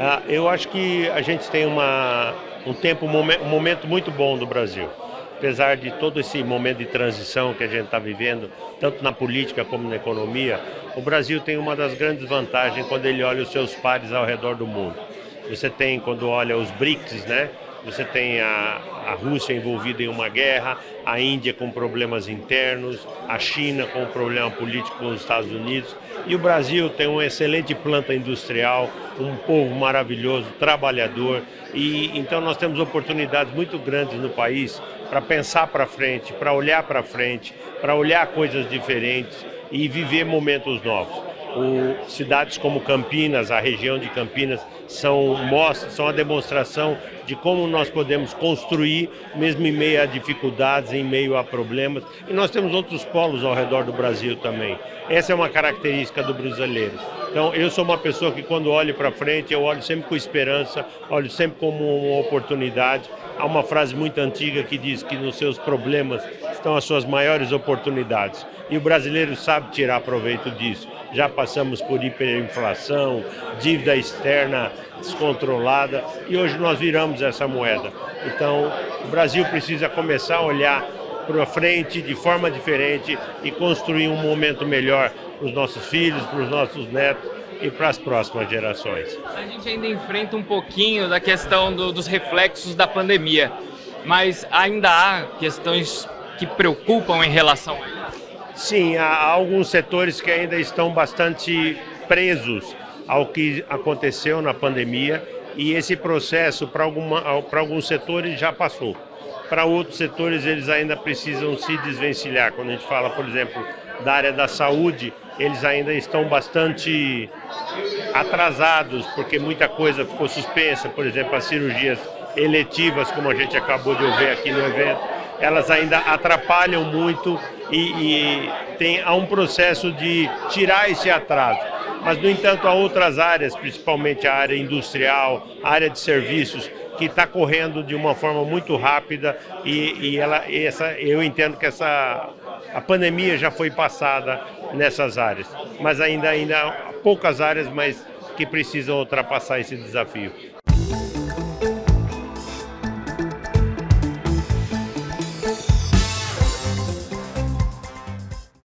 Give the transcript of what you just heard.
Ah, eu acho que a gente tem uma, um tempo, um momento muito bom do Brasil. Apesar de todo esse momento de transição que a gente está vivendo, tanto na política como na economia, o Brasil tem uma das grandes vantagens quando ele olha os seus pares ao redor do mundo. Você tem, quando olha os BRICS, né? Você tem a, a Rússia envolvida em uma guerra, a Índia com problemas internos, a China com um problema político com os Estados Unidos. E o Brasil tem uma excelente planta industrial, um povo maravilhoso, trabalhador. E então nós temos oportunidades muito grandes no país para pensar para frente, para olhar para frente, para olhar coisas diferentes e viver momentos novos. O, cidades como Campinas, a região de Campinas, são, são a demonstração de como nós podemos construir, mesmo em meio a dificuldades, em meio a problemas. E nós temos outros polos ao redor do Brasil também. Essa é uma característica do brasileiro. Então, eu sou uma pessoa que, quando olho para frente, eu olho sempre com esperança, olho sempre como uma oportunidade. Há uma frase muito antiga que diz que nos seus problemas estão as suas maiores oportunidades. E o brasileiro sabe tirar proveito disso. Já passamos por hiperinflação, dívida externa descontrolada e hoje nós viramos essa moeda. Então, o Brasil precisa começar a olhar para frente de forma diferente e construir um momento melhor para os nossos filhos, para os nossos netos e para as próximas gerações. A gente ainda enfrenta um pouquinho da questão do, dos reflexos da pandemia, mas ainda há questões que preocupam em relação a isso? Sim, há alguns setores que ainda estão bastante presos ao que aconteceu na pandemia e esse processo para alguns setores já passou. Para outros setores eles ainda precisam se desvencilhar. Quando a gente fala, por exemplo, da área da saúde, eles ainda estão bastante atrasados, porque muita coisa ficou suspensa, por exemplo, as cirurgias eletivas, como a gente acabou de ouvir aqui no evento, elas ainda atrapalham muito e, e tem, há um processo de tirar esse atraso. Mas, no entanto, há outras áreas, principalmente a área industrial, a área de serviços, que está correndo de uma forma muito rápida e, e ela, essa, eu entendo que essa, a pandemia já foi passada nessas áreas, mas ainda, ainda há poucas áreas mas que precisam ultrapassar esse desafio.